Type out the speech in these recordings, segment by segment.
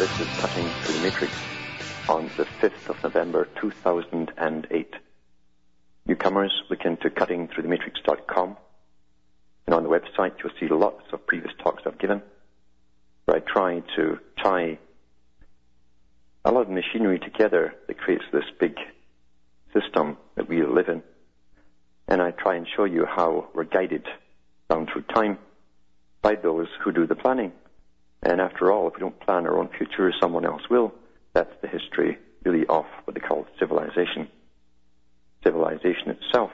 This is Cutting Through the Matrix on the 5th of November 2008. Newcomers, look into cuttingthroughthematrix.com, and on the website you'll see lots of previous talks I've given, where I try to tie a lot of machinery together that creates this big system that we live in. And I try and show you how we're guided down through time by those who do the planning. And after all, if we don't plan our own future, someone else will. That's the history, really, of what they call civilization. Civilization itself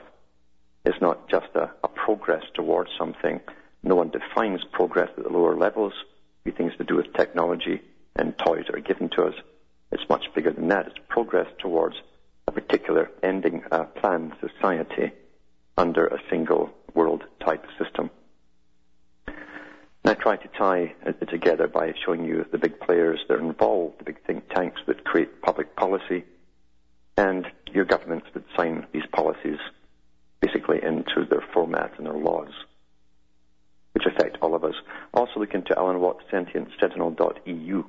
is not just a, a progress towards something. No one defines progress at the lower levels. Be things to do with technology and toys that are given to us. It's much bigger than that. It's progress towards a particular ending, a planned society under a single world type system. And I try to tie it together by showing you the big players that are involved, the big think tanks that create public policy, and your governments that sign these policies basically into their format and their laws, which affect all of us. Also look into Alan Watt Sentient Sentinel.eu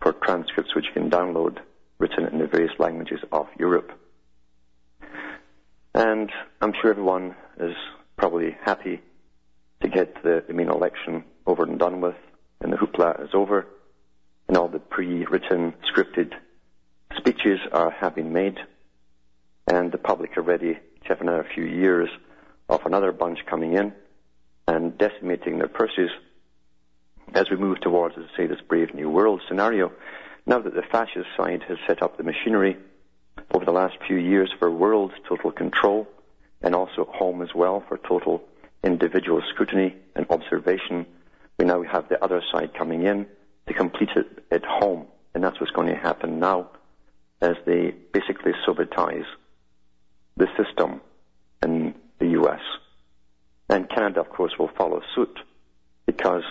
for transcripts which you can download written in the various languages of Europe. And I'm sure everyone is probably happy to get the, the main election over and done with, and the hoopla is over, and all the pre-written, scripted speeches are, have been made, and the public are ready to have another few years of another bunch coming in and decimating their purses as we move towards, as I say, this brave new world scenario. Now that the fascist side has set up the machinery over the last few years for world total control and also at home as well for total individual scrutiny and observation, we now have the other side coming in to complete it at home. And that's what's going to happen now as they basically Sovietize the system in the US. And Canada, of course, will follow suit because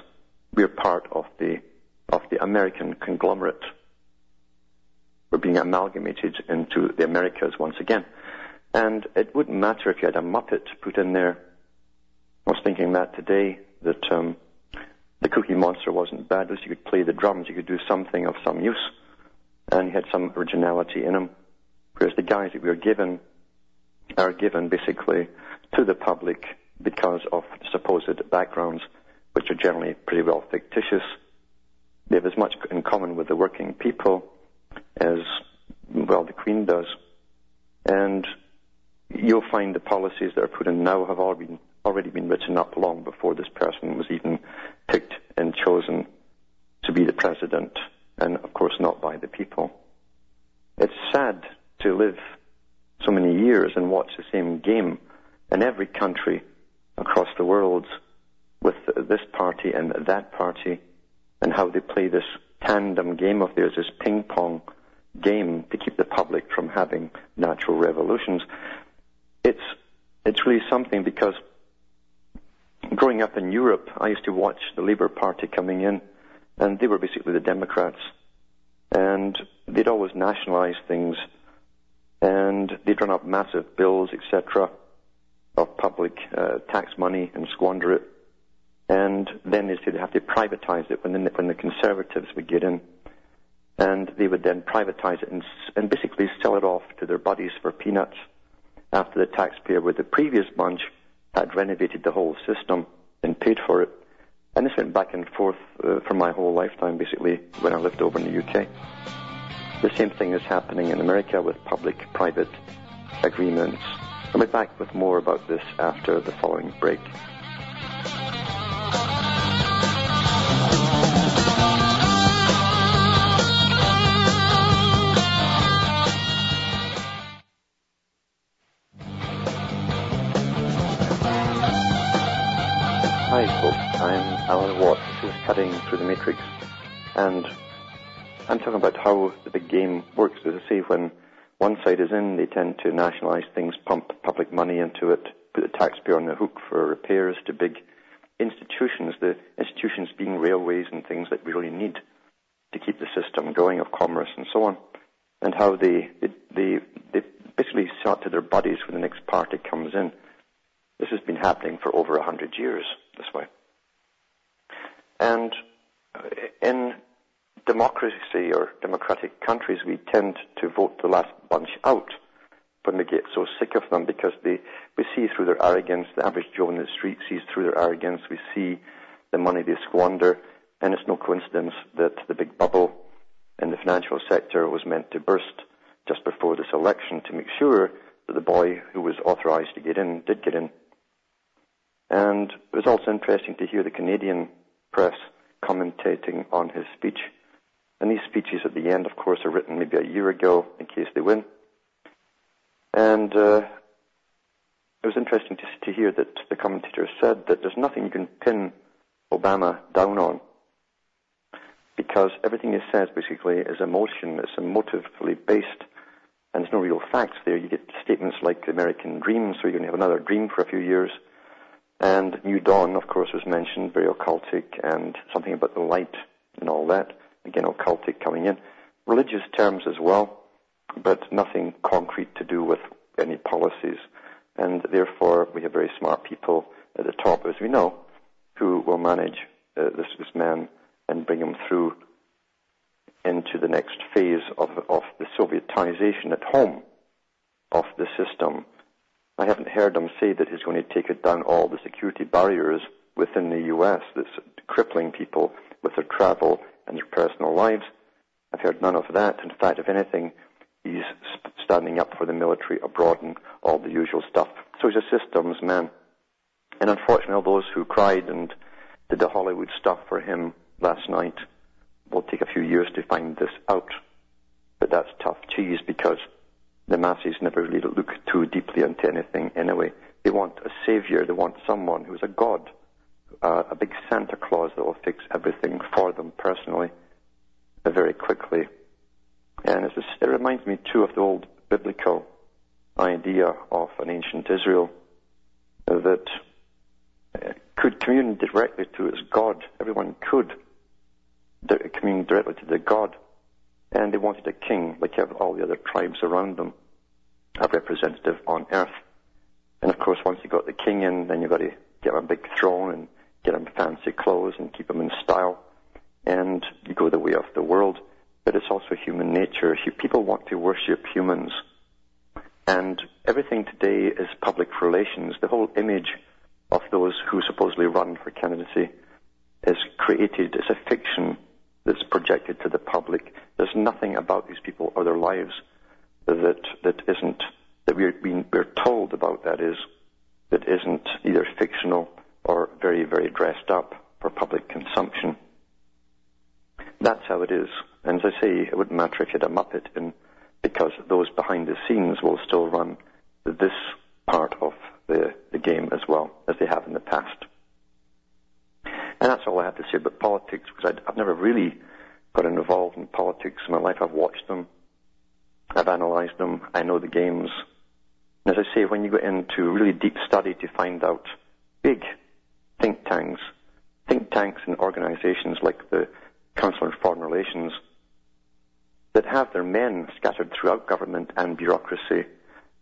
we're part of the, of the American conglomerate. We're being amalgamated into the Americas once again. And it wouldn't matter if you had a Muppet put in there. I was thinking that today, that um, the Cookie Monster wasn't bad. At least you could play the drums, you could do something of some use, and he had some originality in him. Whereas the guys that we are given are given basically to the public because of supposed backgrounds, which are generally pretty well fictitious. They have as much in common with the working people as, well, the Queen does. And you'll find the policies that are put in now have been, already been written up long before this person was even picked and chosen to be the president, and of course not by the people. It's sad to live so many years and watch the same game in every country across the world with this party and that party and how they play this tandem game of theirs, this ping pong game to keep the public from having natural revolutions. It's, it's really something because growing up in Europe, I used to watch the Labour Party coming in and they were basically the Democrats and they'd always nationalize things and they'd run up massive bills, etc., of public uh, tax money and squander it. And then they said they'd have to privatize it when the, when the conservatives would get in. And they would then privatize it and, and basically sell it off to their buddies for peanuts after the taxpayer with the previous bunch had renovated the whole system and paid for it. And this went back and forth uh, for my whole lifetime, basically, when I lived over in the UK. The same thing is happening in America with public-private agreements. I'll be back with more about this after the following break. Cutting Through the Matrix. And I'm talking about how the big game works. As I say, when one side is in, they tend to nationalize things, pump public money into it, put the taxpayer on the hook for repairs to big institutions, the institutions being railways and things that we really need to keep the system going of commerce and so on. And how they, they, they, basically sell to their buddies when the next party comes in. This has been happening for over a hundred years this way. And in democracy or democratic countries, we tend to vote the last bunch out when we get so sick of them because they, we see through their arrogance, the average Joe in the street sees through their arrogance, we see the money they squander, and it's no coincidence that the big bubble in the financial sector was meant to burst just before this election to make sure that the boy who was authorized to get in did get in. And it was also interesting to hear the Canadian press commentating on his speech. And these speeches at the end, of course, are written maybe a year ago in case they win. And uh, it was interesting to, to hear that the commentator said that there's nothing you can pin Obama down on because everything he says basically is emotion, it's emotively based, and there's no real facts there. You get statements like the American dream, so you're going to have another dream for a few years. And New Dawn, of course, was mentioned, very occultic, and something about the light and all that. Again, occultic coming in. Religious terms as well, but nothing concrete to do with any policies. And therefore, we have very smart people at the top, as we know, who will manage uh, this, this man and bring him through into the next phase of, of the Sovietization at home of the system I haven't heard him say that he's going to take it down all the security barriers within the U.S. that's crippling people with their travel and their personal lives. I've heard none of that. In fact, if anything, he's standing up for the military abroad and all the usual stuff. So he's a systems man. And unfortunately, all those who cried and did the Hollywood stuff for him last night will take a few years to find this out. But that's tough cheese because the masses never really look too deeply into anything anyway. They want a savior. They want someone who's a god, uh, a big Santa Claus that will fix everything for them personally, uh, very quickly. And just, it reminds me too of the old biblical idea of an ancient Israel that uh, could commune directly to its God. Everyone could commune directly to the God and they wanted a king, like all the other tribes around them, a representative on earth. And of course, once you got the king in, then you've got to get him a big throne and get him fancy clothes and keep him in style. And you go the way of the world. But it's also human nature. People want to worship humans. And everything today is public relations. The whole image of those who supposedly run for candidacy is created. It's a fiction that's projected to the public. There's nothing about these people or their lives that that isn't that we're being we're told about that is that isn't either fictional or very very dressed up for public consumption. That's how it is. And as I say, it wouldn't matter if you had a Muppet in, because those behind the scenes will still run this part of the, the game as well as they have in the past. And that's all I have to say about politics, because I've never really got involved in politics in my life. I've watched them. I've analyzed them. I know the games. And as I say, when you go into really deep study to find out big think tanks, think tanks and organizations like the Council on Foreign Relations that have their men scattered throughout government and bureaucracy.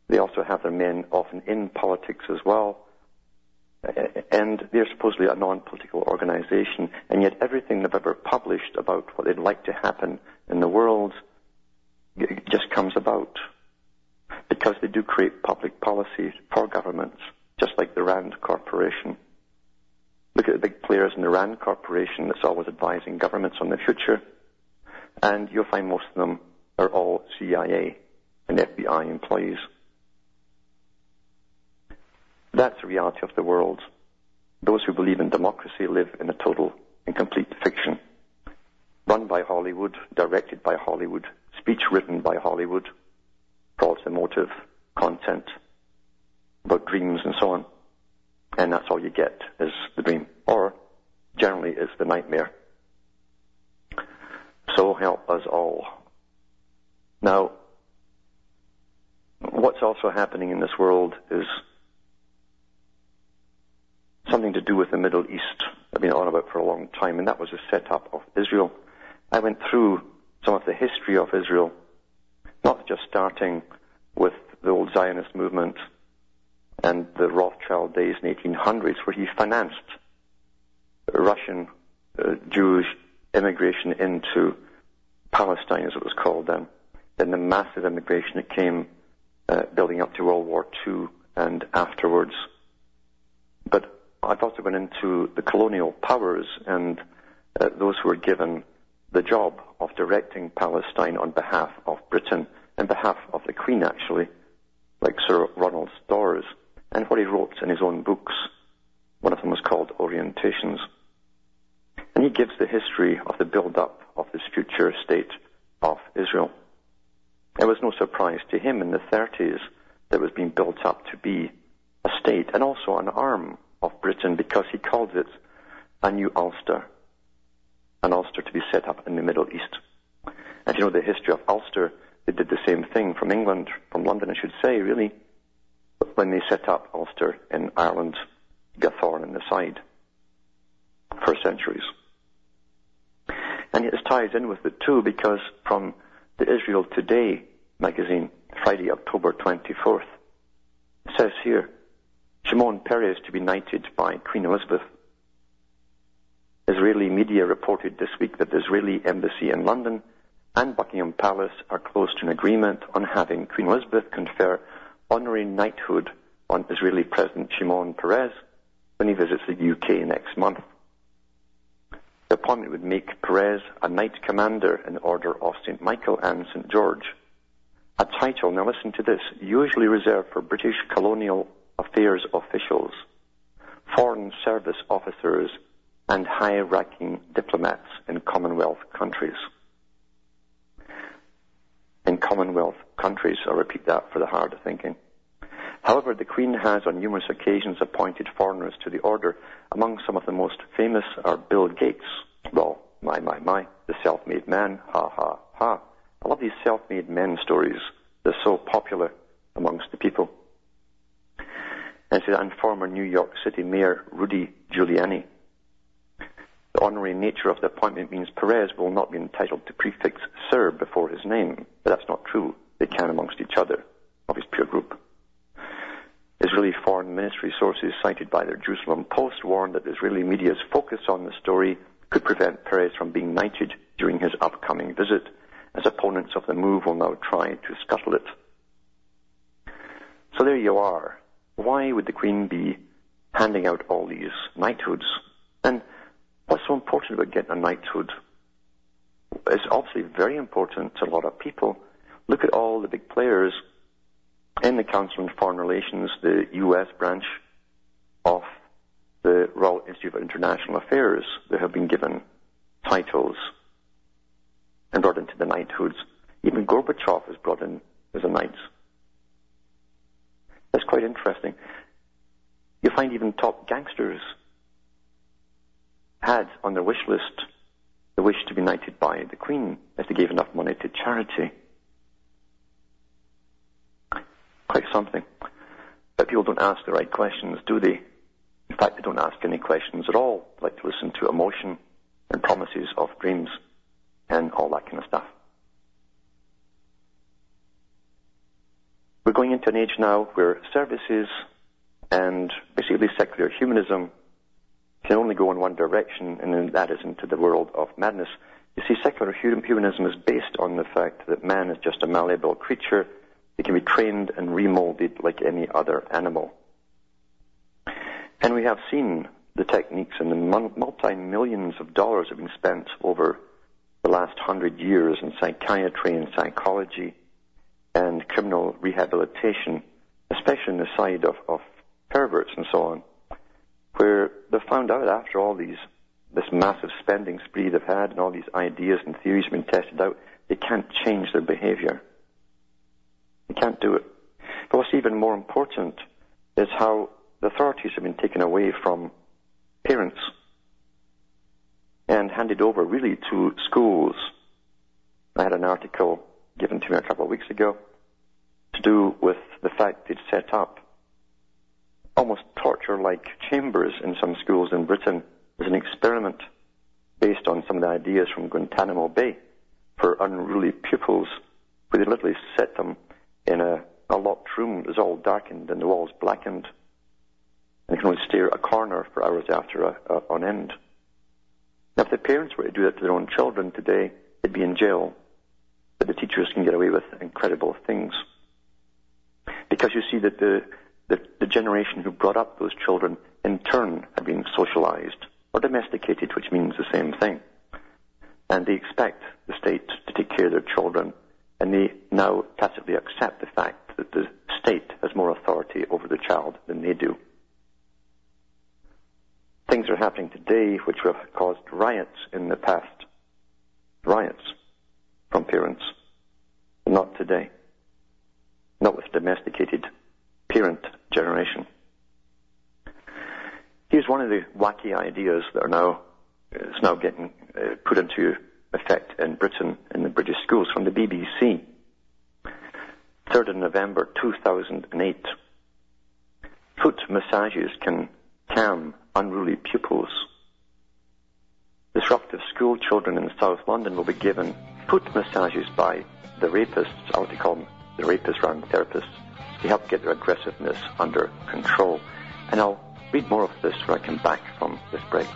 They also have their men often in politics as well and they're supposedly a non-political organization, and yet everything they've ever published about what they'd like to happen in the world just comes about because they do create public policy for governments, just like the Rand Corporation. Look at the big players in the Rand Corporation that's always advising governments on the future, and you'll find most of them are all CIA and FBI employees. That's the reality of the world. Those who believe in democracy live in a total and complete fiction. Run by Hollywood, directed by Hollywood, speech written by Hollywood, false emotive content about dreams and so on. And that's all you get is the dream. Or generally is the nightmare. So help us all. Now, what's also happening in this world is something to with the Middle East. I've been on about for a long time, and that was the setup of Israel. I went through some of the history of Israel, not just starting with the old Zionist movement and the Rothschild days in the 1800s, where he financed Russian uh, Jewish immigration into Palestine, as it was called then. Then the massive immigration that came uh, building up to World War II and afterwards. But I've also gone into the colonial powers and uh, those who were given the job of directing Palestine on behalf of Britain, and behalf of the Queen actually, like Sir Ronald Storrs, and what he wrote in his own books. One of them was called Orientations. And he gives the history of the build-up of this future state of Israel. It was no surprise to him in the 30s that it was being built up to be a state and also an arm of Britain because he calls it a new Ulster, an Ulster to be set up in the Middle East. And you know the history of Ulster, they did the same thing from England, from London, I should say, really, when they set up Ulster in Ireland, Gathorn in the side for centuries. And it ties in with the two because from the Israel Today magazine, Friday, October 24th, it says here, Shimon Peres to be knighted by Queen Elizabeth. Israeli media reported this week that the Israeli embassy in London and Buckingham Palace are close to an agreement on having Queen Elizabeth confer honorary knighthood on Israeli President Shimon Peres when he visits the UK next month. The appointment would make Peres a Knight Commander in the Order of St. Michael and St. George, a title, now listen to this, usually reserved for British colonial affairs officials, foreign service officers, and high-ranking diplomats in Commonwealth countries. In Commonwealth countries, I'll repeat that for the hard of thinking. However, the Queen has on numerous occasions appointed foreigners to the order. Among some of the most famous are Bill Gates. Well, my, my, my, the self-made man, ha, ha, ha. I love these self-made men stories. They're so popular amongst the people and, and former New York City Mayor Rudy Giuliani. The honorary nature of the appointment means Peres will not be entitled to prefix Sir before his name, but that's not true. They can amongst each other, of his peer group. Israeli foreign ministry sources cited by the Jerusalem Post warned that Israeli media's focus on the story could prevent Peres from being knighted during his upcoming visit, as opponents of the move will now try to scuttle it. So there you are why would the Queen be handing out all these knighthoods? And what's so important about getting a knighthood? It's obviously very important to a lot of people. Look at all the big players in the Council on Foreign Relations, the US branch of the Royal Institute of International Affairs that have been given titles and brought into the knighthoods. Even Gorbachev is brought in as a knight. Quite interesting. You find even top gangsters had on their wish list the wish to be knighted by the Queen if they gave enough money to charity. Quite something. But people don't ask the right questions, do they? In fact, they don't ask any questions at all. They like to listen to emotion and promises of dreams and all that kind of stuff. We're going into an age now where services and basically secular humanism can only go in one direction, and that is into the world of madness. You see, secular humanism is based on the fact that man is just a malleable creature. He can be trained and remolded like any other animal. And we have seen the techniques and the multi millions of dollars have been spent over the last hundred years in psychiatry and psychology and criminal rehabilitation, especially on the side of, of perverts and so on, where they've found out after all these this massive spending spree they've had and all these ideas and theories have been tested out, they can't change their behavior. They can't do it. But what's even more important is how the authorities have been taken away from parents and handed over really to schools. I had an article given to me a couple of weeks ago to do with the fact they'd set up almost torture-like chambers in some schools in Britain as an experiment based on some of the ideas from Guantanamo Bay for unruly pupils, where they literally set them in a, a locked room that was all darkened and the walls blackened, and they can only stare at a corner for hours after a, a, on end. Now, if the parents were to do that to their own children today, they'd be in jail. But the teachers can get away with incredible things. Because you see that the, the, the generation who brought up those children in turn have been socialized or domesticated, which means the same thing. And they expect the state to take care of their children, and they now tacitly accept the fact that the state has more authority over the child than they do. Things are happening today which have caused riots in the past. Riots from parents. Not today. Not with domesticated parent generation. Here's one of the wacky ideas that are now is now getting uh, put into effect in Britain in the British schools from the BBC. 3rd of November 2008. Foot massages can calm unruly pupils. Disruptive school children in South London will be given foot massages by the rapists, I like to call them the rapists rather than therapists, to help get their aggressiveness under control. And I'll read more of this when I come back from this break.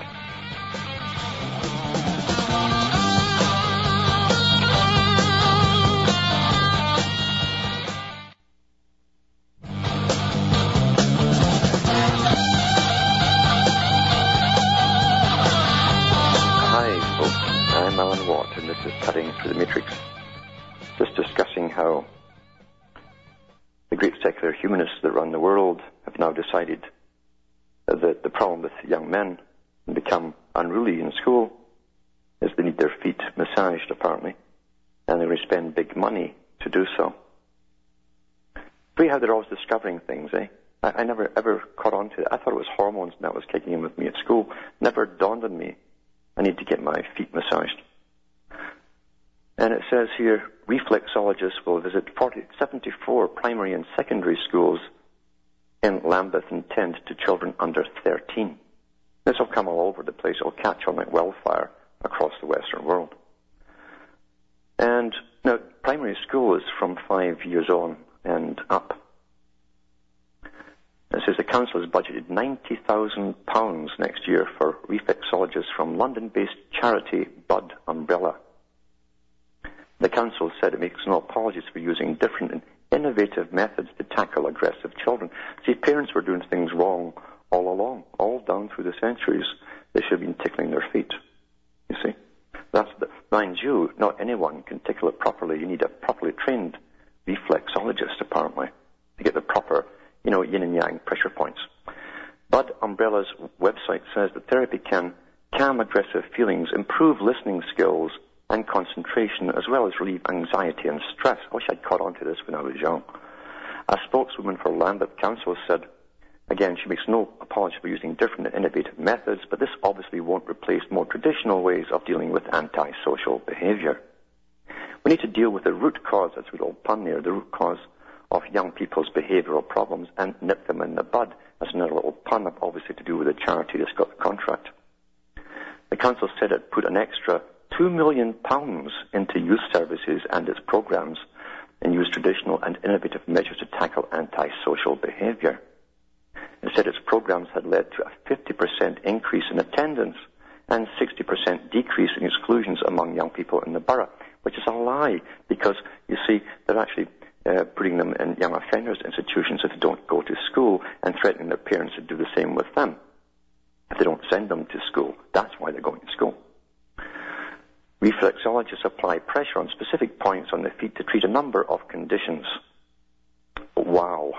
That run the world have now decided that the problem with young men become unruly in school is they need their feet massaged, apparently, and they spend big money to do so. See how they're always discovering things, eh? I, I never ever caught on to it. I thought it was hormones that was kicking in with me at school. Never dawned on me. I need to get my feet massaged. And it says here, reflexologists will visit 40, 74 primary and secondary schools in Lambeth and tend to children under 13. This will come all over the place. It'll catch on like wildfire across the Western world. And now, primary school is from five years on and up. It says the council has budgeted £90,000 next year for reflexologists from London-based charity Bud Umbrella. The Council said it makes no apologies for using different and innovative methods to tackle aggressive children. See, parents were doing things wrong all along, all down through the centuries. They should have been tickling their feet. You see? That's the, mind you, not anyone can tickle it properly. You need a properly trained reflexologist, apparently, to get the proper, you know, yin and yang pressure points. Bud Umbrella's website says that therapy can calm aggressive feelings, improve listening skills, and concentration, as well as relieve anxiety and stress. I wish I'd caught on to this when I was young. A spokeswoman for Lambeth Council said, again, she makes no apology for using different and innovative methods, but this obviously won't replace more traditional ways of dealing with antisocial behavior. We need to deal with the root cause, as we all pun there, the root cause of young people's behavioral problems and nip them in the bud. That's another little pun, obviously to do with the charity that's got the contract. The council said it put an extra two million pounds into youth services and its programs and use traditional and innovative measures to tackle antisocial behavior. Instead, its programs had led to a 50% increase in attendance and 60% decrease in exclusions among young people in the borough, which is a lie because you see they're actually uh, putting them in young offenders institutions if they don't go to school and threatening their parents to do the same with them. If they don't send them to school, that's why they're going to school. Reflexologists apply pressure on specific points on the feet to treat a number of conditions. Wow.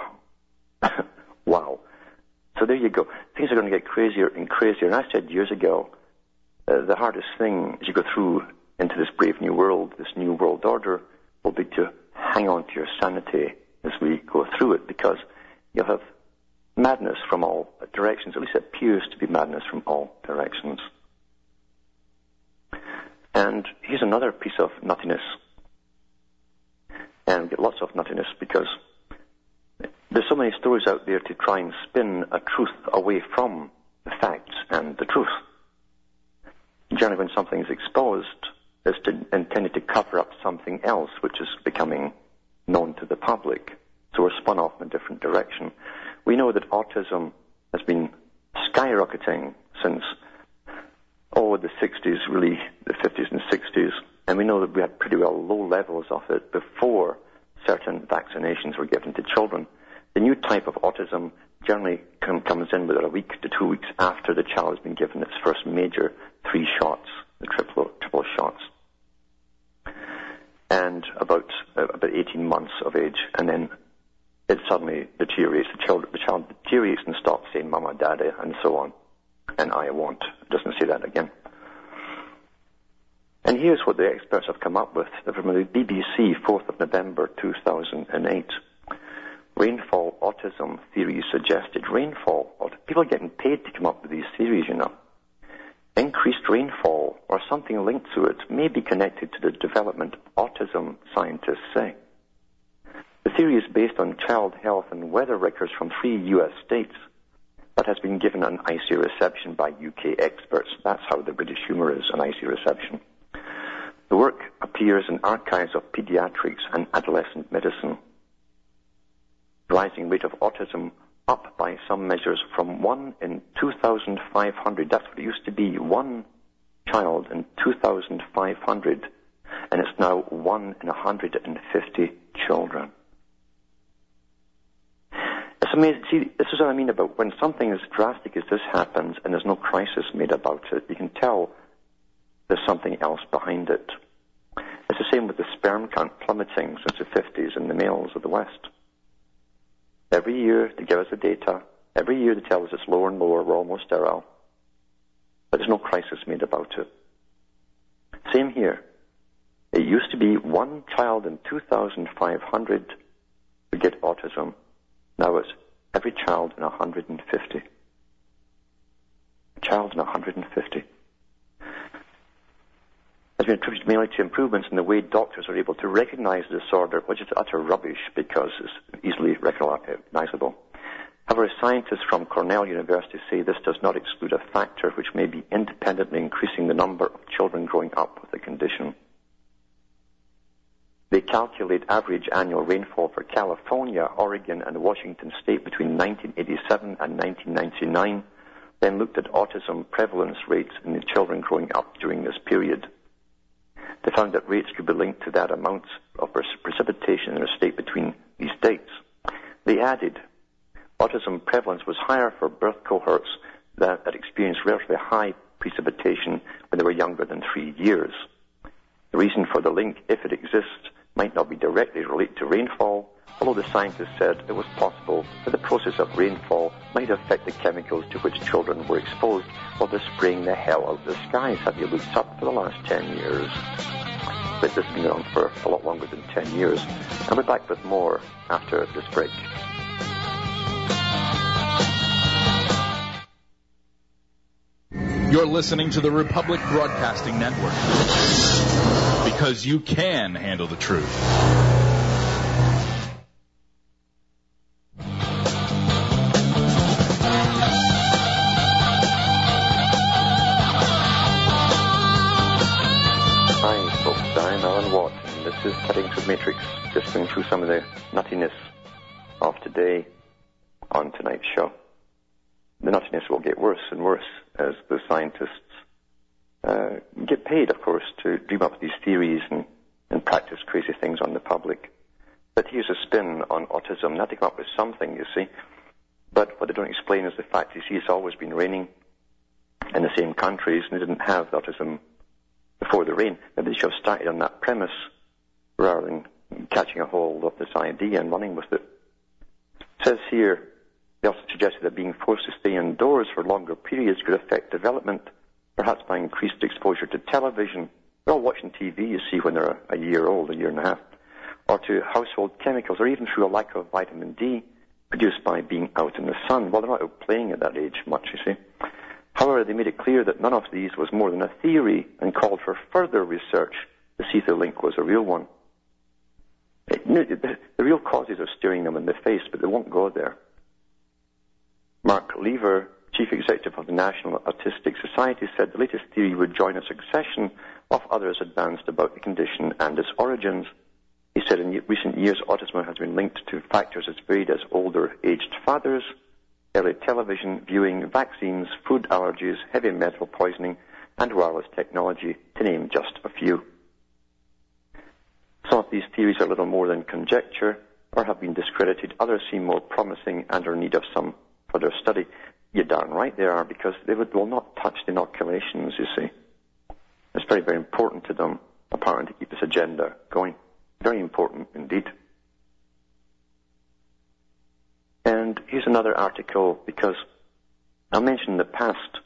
wow. So there you go. Things are going to get crazier and crazier. And I said years ago, uh, the hardest thing as you go through into this brave new world, this new world order, will be to hang on to your sanity as we go through it because you'll have madness from all directions. At least it appears to be madness from all directions. And here's another piece of nuttiness. And lots of nuttiness because there's so many stories out there to try and spin a truth away from the facts and the truth. Generally, when something is exposed, it's to, intended to cover up something else which is becoming known to the public. So we're spun off in a different direction. We know that autism has been skyrocketing since, oh, the 60s, really, 50s and 60s. And we know that we had pretty well low levels of it before certain vaccinations were given to children. The new type of autism generally comes in within a week to two weeks after the child has been given its first major three shots, the triple, triple shots. And about, uh, about 18 months of age, and then it suddenly deteriorates. The child, the child deteriorates and stops saying mama, daddy, and so on. And I want. Doesn't say that again. And here's what the experts have come up with from the BBC, 4th of November 2008 rainfall autism theory suggested. Rainfall, people are getting paid to come up with these theories, you know. Increased rainfall or something linked to it may be connected to the development of autism, scientists say. The theory is based on child health and weather records from three U.S. states, but has been given an icy reception by UK experts. That's how the British humour is, an icy reception. The work appears in archives of pediatrics and adolescent medicine rising rate of autism up by some measures from 1 in 2,500. That's what it used to be, one child in 2,500, and it's now 1 in 150 children. It's amazing. See, this is what I mean about when something as drastic as this happens and there's no crisis made about it, you can tell there's something else behind it. It's the same with the sperm count plummeting since the 50s in the males of the West. Every year they give us the data. Every year they tell us it's lower and lower. We're almost sterile. But there's no crisis made about it. Same here. It used to be one child in 2,500 would get autism. Now it's every child in 150. A child in 150 has been attributed mainly to improvements in the way doctors are able to recognize the disorder, which is utter rubbish because it's easily recognizable. However, scientists from Cornell University say this does not exclude a factor which may be independently increasing the number of children growing up with the condition. They calculate average annual rainfall for California, Oregon, and Washington state between 1987 and 1999, then looked at autism prevalence rates in the children growing up during this period. They found that rates could be linked to that amount of precipitation in a state between these dates. They added, autism prevalence was higher for birth cohorts that, that experienced relatively high precipitation when they were younger than three years. The reason for the link, if it exists, might not be directly related to rainfall, although the scientists said it was possible that the process of rainfall might affect the chemicals to which children were exposed while they're spraying the hell out of the skies. Have you looked up for the last 10 years? But this has been on for a lot longer than 10 years. And we're back with more after this break. You're listening to the Republic Broadcasting Network because you can handle the truth. Through some of the nuttiness of today on tonight's show. The nuttiness will get worse and worse as the scientists uh, get paid, of course, to dream up these theories and, and practice crazy things on the public. But here's a spin on autism. Now they come up with something, you see. But what they don't explain is the fact, you see, it's always been raining in the same countries, and they didn't have autism before the rain. Maybe they should have started on that premise rather than catching a hold of this idea and running with it. It says here, they also suggested that being forced to stay indoors for longer periods could affect development, perhaps by increased exposure to television. They're all watching TV, you see, when they're a year old, a year and a half, or to household chemicals, or even through a lack of vitamin D, produced by being out in the sun. Well, they're not out playing at that age much, you see. However, they made it clear that none of these was more than a theory and called for further research to see if the link was a real one. The, the real causes are staring them in the face, but they won't go there. Mark Lever, chief executive of the National Autistic Society, said the latest theory would join a succession of others advanced about the condition and its origins. He said in recent years, autism has been linked to factors as varied as older aged fathers, early television viewing, vaccines, food allergies, heavy metal poisoning, and wireless technology, to name just a few. Some of these theories are little more than conjecture or have been discredited. Others seem more promising and are in need of some further study. You're darn right they are, because they would, will not touch the inoculations, you see. It's very, very important to them, apparently, to keep this agenda going. Very important indeed. And here's another article because I mentioned in the past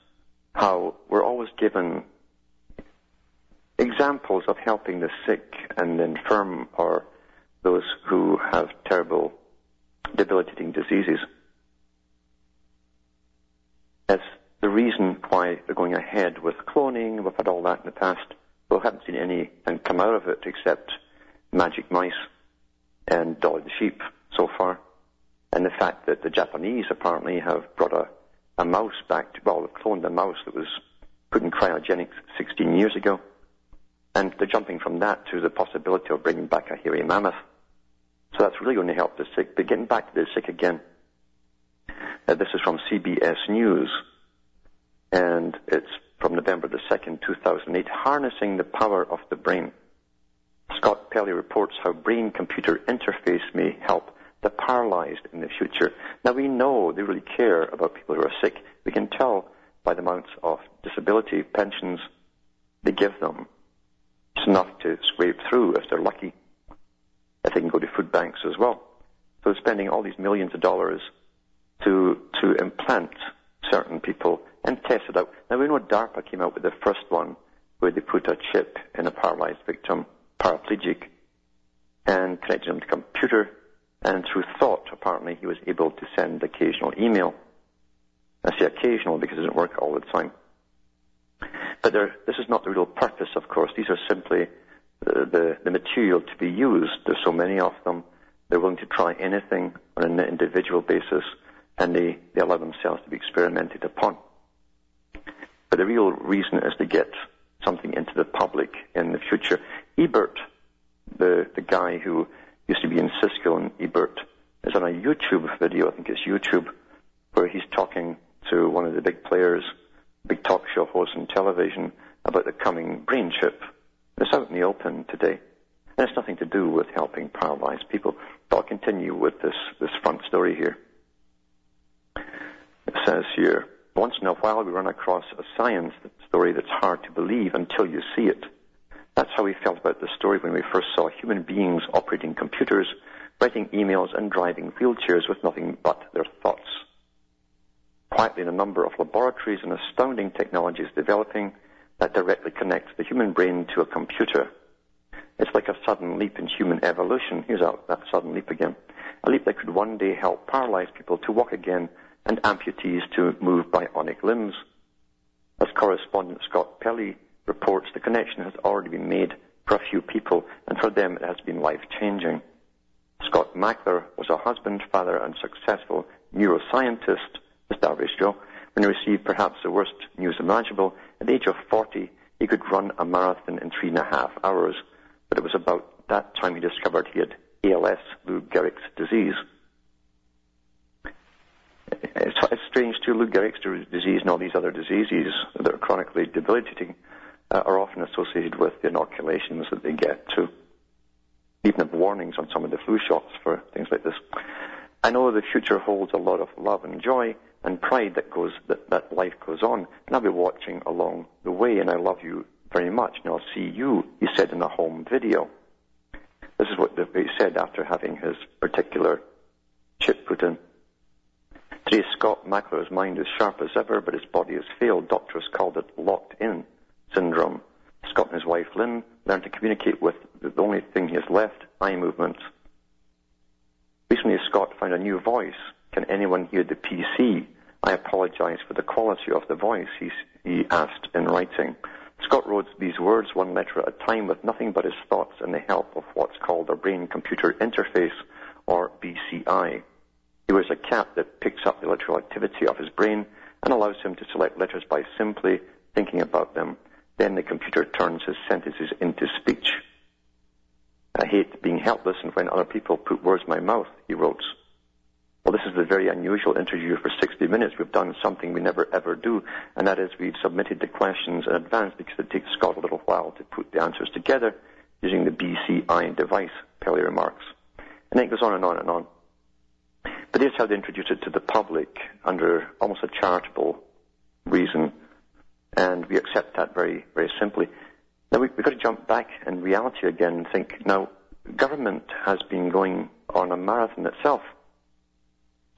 how we're always given examples of helping the sick and infirm or those who have terrible debilitating diseases as the reason why they're going ahead with cloning. We've had all that in the past. We haven't seen anything come out of it except magic mice and Dolly the sheep so far. And the fact that the Japanese apparently have brought a, a mouse back to, well, they've cloned a mouse that was put in cryogenics 16 years ago. And they're jumping from that to the possibility of bringing back a hairy mammoth. So that's really going to help the sick. But getting back to the sick again, uh, this is from CBS News, and it's from November the 2nd, 2008, Harnessing the Power of the Brain. Scott Pelley reports how brain-computer interface may help the paralyzed in the future. Now we know they really care about people who are sick. We can tell by the amounts of disability pensions they give them. It's enough to scrape through if they're lucky. If they can go to food banks as well. So spending all these millions of dollars to to implant certain people and test it out. Now we know DARPA came out with the first one where they put a chip in a paralyzed victim paraplegic and connected him to a computer, and through thought, apparently, he was able to send occasional email. I say occasional because it doesn't work all the time. But this is not the real purpose, of course. These are simply the, the, the material to be used. There's so many of them. They're willing to try anything on an individual basis, and they, they allow themselves to be experimented upon. But the real reason is to get something into the public in the future. Ebert, the, the guy who used to be in Siskel and Ebert, is on a YouTube video, I think it's YouTube, where he's talking to one of the big players, big talk show hosts on television, about the coming brain chip. It's out in the open today. And it's nothing to do with helping paralyzed people. But I'll continue with this, this front story here. It says here, once in a while we run across a science story that's hard to believe until you see it. That's how we felt about the story when we first saw human beings operating computers, writing emails, and driving wheelchairs with nothing but their thoughts. Quietly in a number of laboratories, and astounding technologies developing that directly connects the human brain to a computer. It's like a sudden leap in human evolution. Here's that sudden leap again. A leap that could one day help paralyzed people to walk again and amputees to move bionic limbs. As correspondent Scott Pelley reports the connection has already been made for a few people, and for them it has been life-changing. Scott Mackler was a husband, father, and successful neuroscientist, Mr. Average Joe, when he received perhaps the worst news imaginable. At the age of 40, he could run a marathon in three and a half hours, but it was about that time he discovered he had ALS, Lou Gehrig's disease. It's, it's strange too, Lou Gehrig's disease and all these other diseases that are chronically debilitating uh, are often associated with the inoculations that they get too. Even have warnings on some of the flu shots for things like this. I know the future holds a lot of love and joy and pride that goes that, that life goes on, and I'll be watching along the way. And I love you very much, and I'll see you. He said in a home video. This is what he said after having his particular chip put in. Today, Scott Mackler's mind is sharp as ever, but his body has failed. Doctors called it locked in syndrome. Scott and his wife Lynn learned to communicate with the only thing he has left, eye movements. Recently, Scott found a new voice. Can anyone hear the PC? I apologize for the quality of the voice, he, he asked in writing. Scott wrote these words one letter at a time with nothing but his thoughts and the help of what's called a brain-computer interface, or BCI. He wears a cap that picks up the electrical activity of his brain and allows him to select letters by simply thinking about them. Then the computer turns his sentences into speech. I hate being helpless and when other people put words in my mouth, he wrote. Well, this is a very unusual interview for 60 minutes. We've done something we never ever do, and that is we've submitted the questions in advance because it takes Scott a little while to put the answers together using the BCI device, Pelley remarks. And it goes on and on and on. But here's how they introduce it to the public under almost a charitable reason, and we accept that very, very simply. Now we, we've got to jump back in reality again and think, now, government has been going on a marathon itself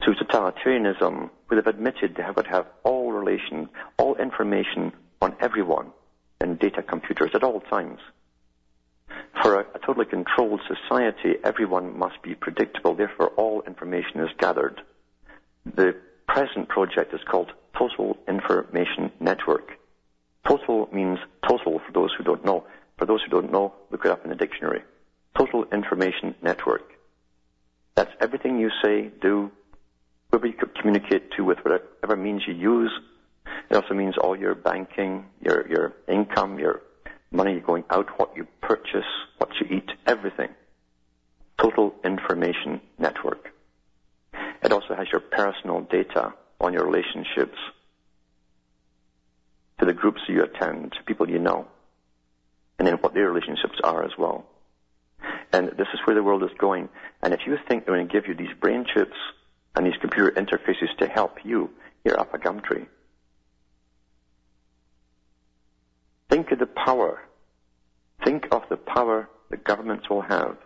to totalitarianism, where they've admitted they would have all relation, all information on everyone in data computers at all times. For a, a, totally controlled society, everyone must be predictable, therefore all information is gathered. The present project is called Total Information Network. Total means total for those who don't know. For those who don't know, look it up in the dictionary. Total Information Network. That's everything you say, do, whoever you communicate to with whatever means you use. It also means all your banking, your, your income, your money going out, what you purchase, what you eat, everything. Total Information Network. It also has your personal data on your relationships, to the groups you attend, to people you know, and then what their relationships are as well. And this is where the world is going. And if you think they're going to give you these brain chips and these computer interfaces to help you, you're up a gum tree. Think of the power. Think of the power that governments will have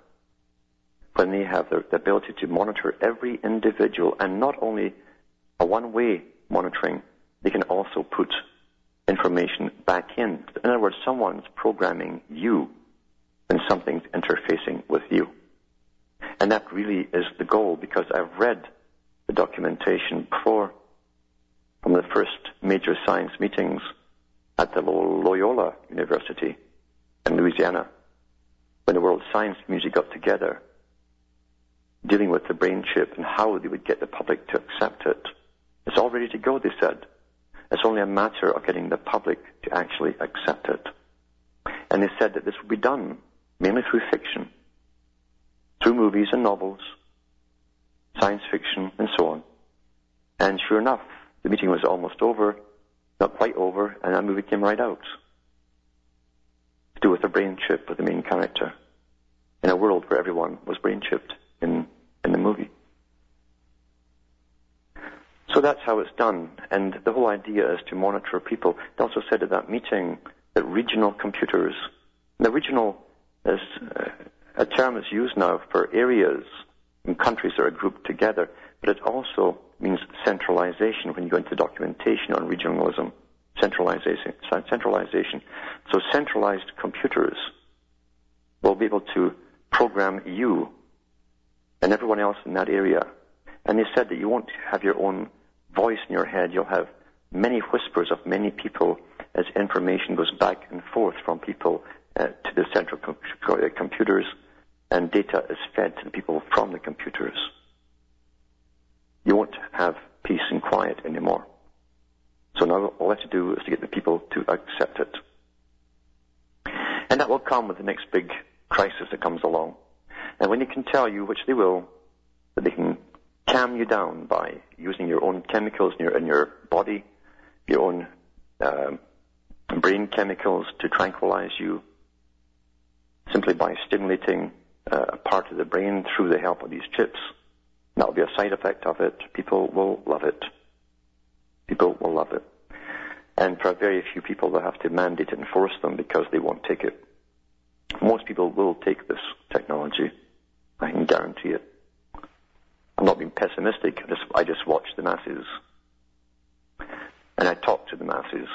when they have the, the ability to monitor every individual and not only a one-way monitoring, they can also put information back in. In other words, someone's programming you and something's interfacing with you. And that really is the goal because I've read the documentation before from the first major science meetings at the Loyola University in Louisiana when the world science community got together dealing with the brain chip and how they would get the public to accept it. It's all ready to go, they said. It's only a matter of getting the public to actually accept it. And they said that this would be done mainly through fiction, through movies and novels, science fiction, and so on. And sure enough, the meeting was almost over, not quite over, and that movie came right out. To do with a brain chip with the main character in a world where everyone was brain chipped in, in the movie. So that's how it's done. And the whole idea is to monitor people. They also said at that meeting that regional computers, the regional is uh, a term that's used now for areas countries are grouped together, but it also means centralization when you go into documentation on regionalism. Centralization. Centralization. So centralized computers will be able to program you and everyone else in that area. And they said that you won't have your own voice in your head. You'll have many whispers of many people as information goes back and forth from people uh, to the central com- uh, computers and data is fed to the people from the computers. You won't have peace and quiet anymore. So now all I have to do is to get the people to accept it. And that will come with the next big crisis that comes along. And when they can tell you, which they will, that they can calm you down by using your own chemicals in your, in your body, your own uh, brain chemicals to tranquilize you, simply by stimulating uh, a part of the brain through the help of these chips. That will be a side effect of it. People will love it. People will love it. And for very few people, they'll have to mandate and force them because they won't take it. Most people will take this technology. I can guarantee it. I'm not being pessimistic. I just, I just watch the masses. And I talk to the masses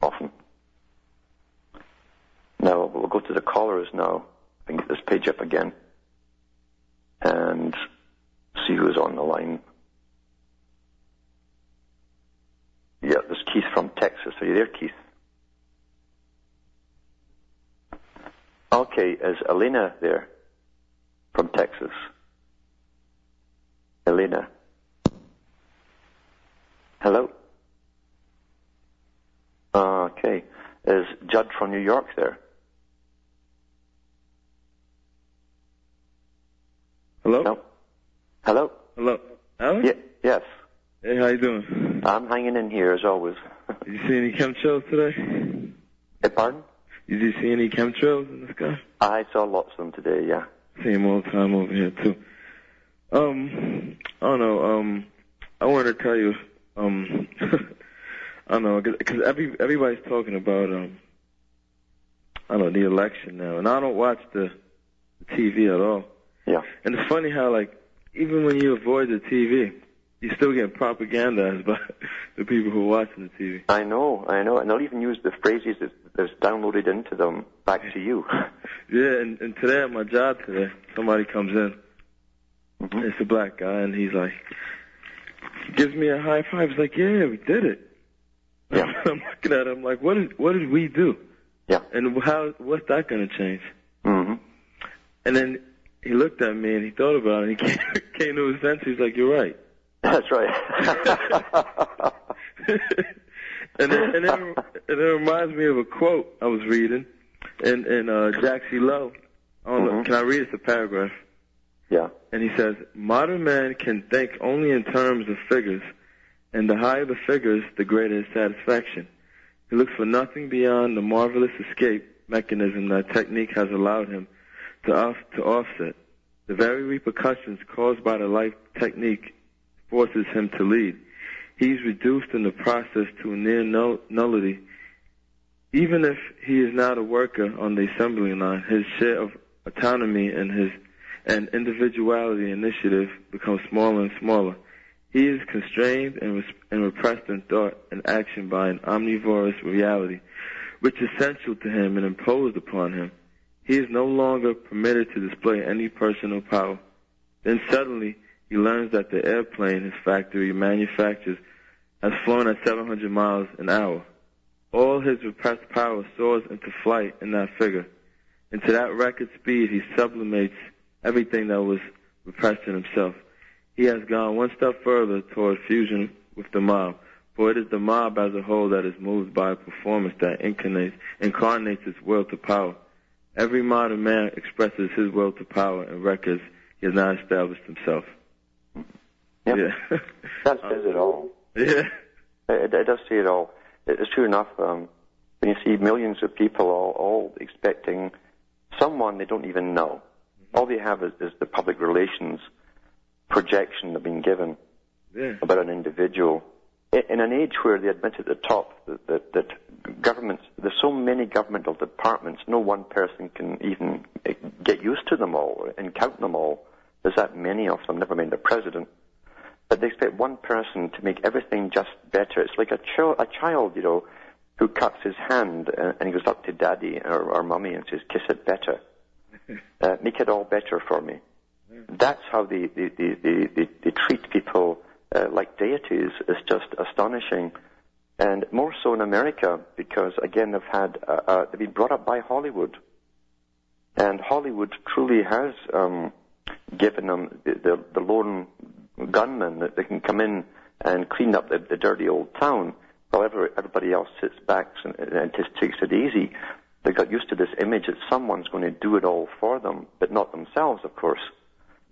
often. Now, we'll go to the callers now. I can get this page up again. And see who's on the line. Yeah, there's Keith from Texas. Are you there, Keith? Okay, is Elena there from Texas? Elena. Hello? Okay. Is Judd from New York there? Hello? No? Hello? Hello? Alan? Yeah, yes. Hey, how you doing? I'm hanging in here as always. Did you see any chemtrails today? Eh, pardon? Did you see any chemtrails in the sky? I saw lots of them today, yeah. Same old time over here too. Um, I don't know. Um, I wanted to tell you. Um, I don't know because every everybody's talking about um, I don't know the election now, and I don't watch the, the TV at all. Yeah. And it's funny how like even when you avoid the TV, you still get propagandized by the people who are watching the TV. I know, I know. And they'll even use the phrases that, that's downloaded into them back to you. Yeah, and, and today at my job today, somebody comes in. hmm It's a black guy, and he's like, gives me a high five. He's like, yeah, we did it. Yeah. I'm looking at him like, what did what did we do? Yeah. And how what's that going to change? hmm And then he looked at me and he thought about it. and He came, came to his senses. He's like, you're right. That's right. and it, and, it, and it reminds me of a quote I was reading in in uh, Jacques Ellul. I don't know. Mhm. Can I read it? It's a paragraph. yeah. And he says, modern man can think only in terms of figures, and the higher the figures, the greater his satisfaction. He looks for nothing beyond the marvelous escape mechanism that technique has allowed him to, to offset. The very repercussions caused by the life technique forces him to lead. He's reduced in the process to a near null- nullity. Even if he is not a worker on the assembly line, his share of autonomy and his and individuality initiative becomes smaller and smaller. He is constrained and, and repressed in thought and action by an omnivorous reality, which is central to him and imposed upon him. He is no longer permitted to display any personal power. Then suddenly, he learns that the airplane his factory manufactures has flown at 700 miles an hour. All his repressed power soars into flight in that figure. And to that record speed, he sublimates everything that was repressed in himself. He has gone one step further toward fusion with the mob, for it is the mob as a whole that is moved by a performance that incarnates, incarnates its will to power. Every modern man expresses his will to power in records he has not established himself. Yep. Yeah. That says it all. yeah. It, it does say it all. It's true enough. Um, when you see millions of people all, all expecting someone they don't even know, all they have is, is the public relations projection they've been given Yeah. about an individual. In an age where they admit at the top that, that, that governments, there's so many governmental departments, no one person can even eh, get used to them all and count them all. There's that many of them, never mind the president. But they expect one person to make everything just better. It's like a, ch- a child, you know, who cuts his hand uh, and he goes up to daddy or, or mummy and says, kiss it better. Uh, make it all better for me. That's how they, they, they, they, they, they treat people uh, like deities. It's just astonishing. And more so in America because, again, they've, had, uh, uh, they've been brought up by Hollywood. And Hollywood truly has um, given them the, the, the lone gunmen that they can come in and clean up the, the dirty old town while every, everybody else sits back and, and just takes it easy. They got used to this image that someone's going to do it all for them, but not themselves, of course.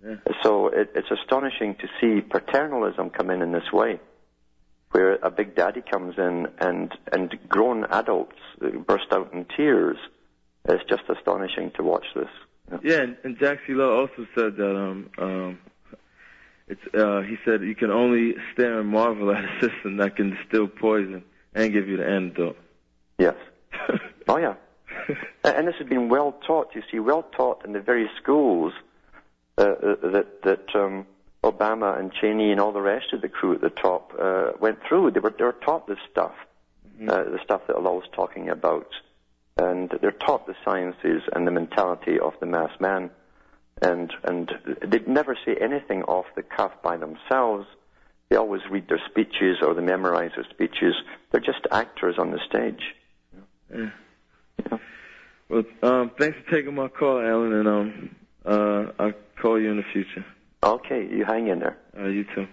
Yeah. So it, it's astonishing to see paternalism come in in this way, where a big daddy comes in and, and grown adults uh, burst out in tears. It's just astonishing to watch this. Yeah, and, and Jacques Ellul also said that um um it's uh he said you can only stare and marvel at a system that can distill poison and give you the antidote. Yes. Oh yeah. And and this has been well taught. You see, well taught in the very schools uh, uh, that that um, Obama and Cheney and all the rest of the crew at the top uh, went through. They were they were taught this stuff, uh, the stuff that Ellul was talking about, and they're taught the sciences and the mentality of the mass man. and and they'd never say anything off the cuff by themselves. They always read their speeches or they memorize their speeches. They're just actors on the stage. Yeah. Well, um, thanks for taking my call, Alan, and um, uh, I'll call you in the future. Okay, you hang in there. Uh, you too.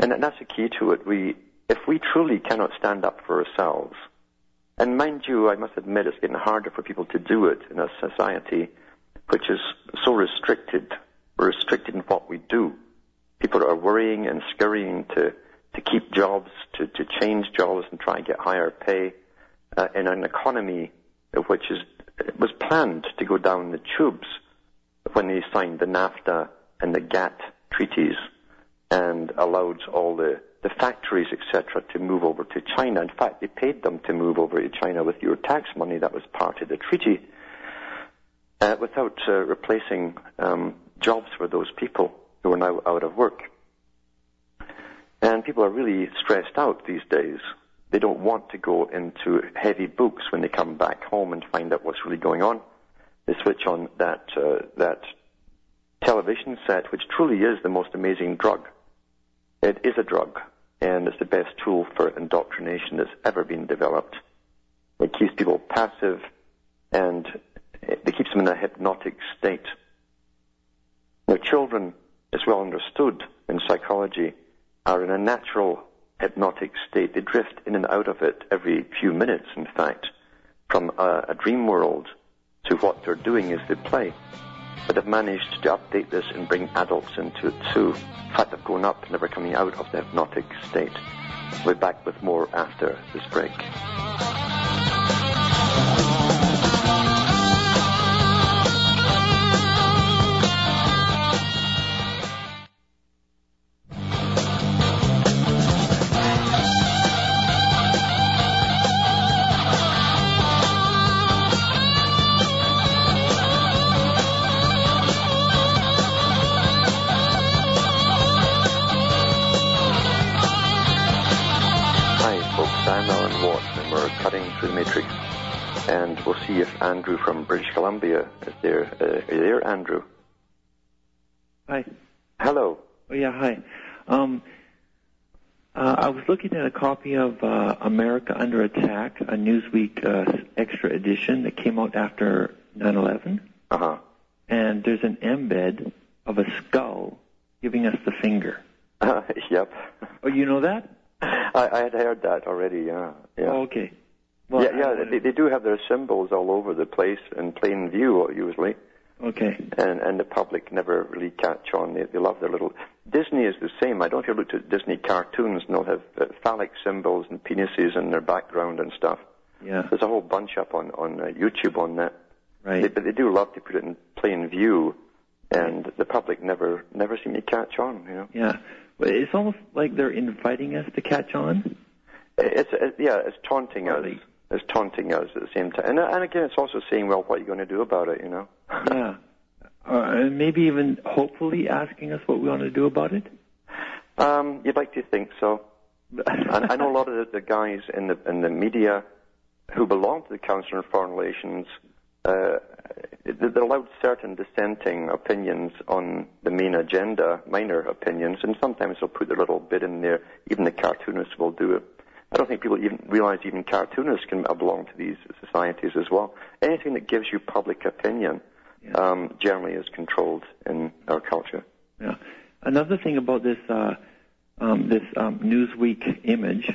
And that's the key to it. We, if we truly cannot stand up for ourselves, and mind you, I must admit it's getting harder for people to do it in a society which is so restricted. We're restricted in what we do. People are worrying and scurrying to, to keep jobs, to, to change jobs and try and get higher pay uh, in an economy which is, was planned to go down the tubes when they signed the NAFTA and the GATT treaties and allowed all the, the factories, etc., to move over to China. In fact, they paid them to move over to China with your tax money. That was part of the treaty. Uh, without uh, replacing um, jobs for those people who are now out of work. And people are really stressed out these days. They don't want to go into heavy books when they come back home and find out what's really going on. They switch on that uh, that television set, which truly is the most amazing drug. It is a drug, and it's the best tool for indoctrination that's ever been developed. It keeps people passive and it keeps them in a hypnotic state. Now, children, it's well understood in psychology, are in a natural hypnotic state. They drift in and out of it every few minutes, in fact, from a, a dream world to what they're doing as they play. But they've managed to update this and bring adults into it too. In fact, they've grown up, never coming out of the hypnotic state. We'll be back with more after this break. Andrew from British Columbia is there. Uh, are you there, Andrew? Hi. Hello. Oh, yeah, hi. Um, uh, I was looking at a copy of uh, America Under Attack, a Newsweek uh, extra edition that came out after 9/11. Uh-huh. And there's an embed of a skull giving us the finger. Uh, yep. Oh, you know that? I, I had heard that already. Yeah. Yeah. Oh, okay. Well, yeah, yeah, they, they do have their symbols all over the place in plain view usually. Okay. And and the public never really catch on. They they love their little. Disney is the same. I don't know if you looked at Disney cartoons, and they'll have uh, phallic symbols and penises in their background and stuff. Yeah. There's a whole bunch up on on uh, YouTube on that. Right. They, but they do love to put it in plain view, and the public never never seem to catch on. You know. Yeah. Well, it's almost like they're inviting us to catch on. It's, it's yeah, it's taunting us is taunting us at the same time. And, and again, it's also saying, well, what are you going to do about it, you know? yeah. Uh, and maybe even hopefully asking us what we want to do about it? Um, you'd like to think so. I, I know a lot of the, the guys in the in the media who belong to the Council on Foreign Relations. Uh, they're allowed certain dissenting opinions on the main agenda, minor opinions, and sometimes they'll put their little bit in there. Even the cartoonists will do it. I don't think people even realize even cartoonists can belong to these societies as well. Anything that gives you public opinion yeah. um, generally is controlled in our culture. Yeah. Another thing about this uh, um, this um, Newsweek image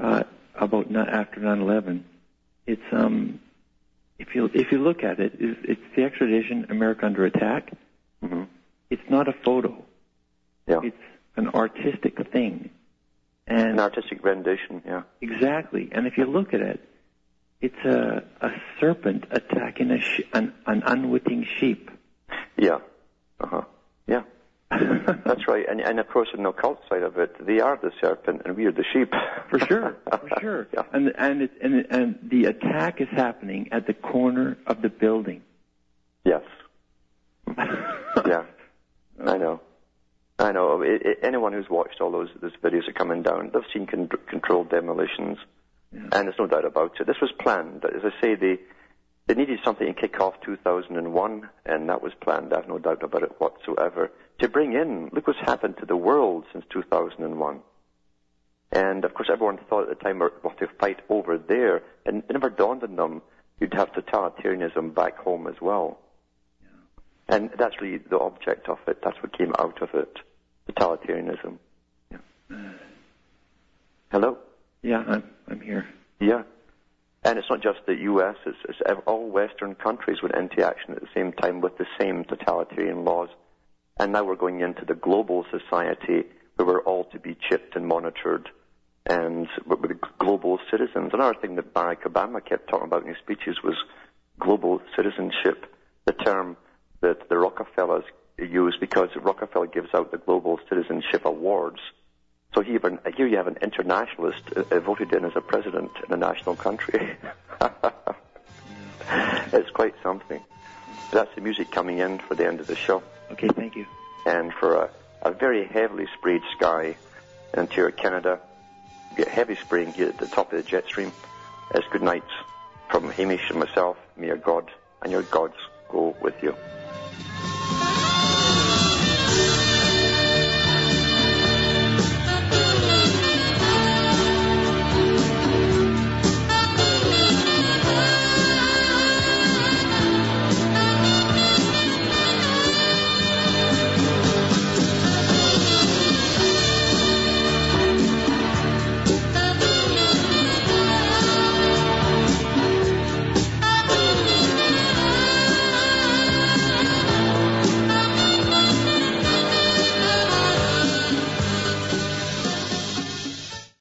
uh, about not after 9/11, it's um, if you if you look at it, it's, it's the extradition America under attack. Mm-hmm. It's not a photo. Yeah. It's an artistic thing. And An artistic rendition, yeah. Exactly. And if you look at it, it's a, a serpent attacking a sh- an, an unwitting sheep. Yeah. Uh huh. Yeah. That's right. And, and of course, in the occult side of it, they are the serpent and we are the sheep. For sure. For sure. yeah. And and it, and and the attack is happening at the corner of the building. Yes. yeah. I know. I know. It, it, anyone who's watched all those those videos are coming down, they've seen con- controlled demolitions, yeah. and there's no doubt about it. This was planned. As I say, they they needed something to kick off 2001, and that was planned. I have no doubt about it whatsoever. To bring in, look what's happened to the world since 2001. And of course, everyone thought at the time, well, to fight over there, and it never dawned on them you'd have totalitarianism back home as well. And that's really the object of it. That's what came out of it, totalitarianism. Yeah. Hello? Yeah, I'm, I'm here. Yeah. And it's not just the U.S., it's, it's all Western countries went into action at the same time with the same totalitarian laws. And now we're going into the global society where we're all to be chipped and monitored and we're global citizens. Another thing that Barack Obama kept talking about in his speeches was global citizenship, the term that the Rockefellers use because Rockefeller gives out the Global Citizenship Awards. So here, here you have an internationalist uh, voted in as a president in a national country. it's quite something. That's the music coming in for the end of the show. Okay, thank you. And for a, a very heavily sprayed sky in Ontario, Canada, get heavy spraying at the top of the jet stream. It's good night from Hamish and myself. May your God and your gods go with you.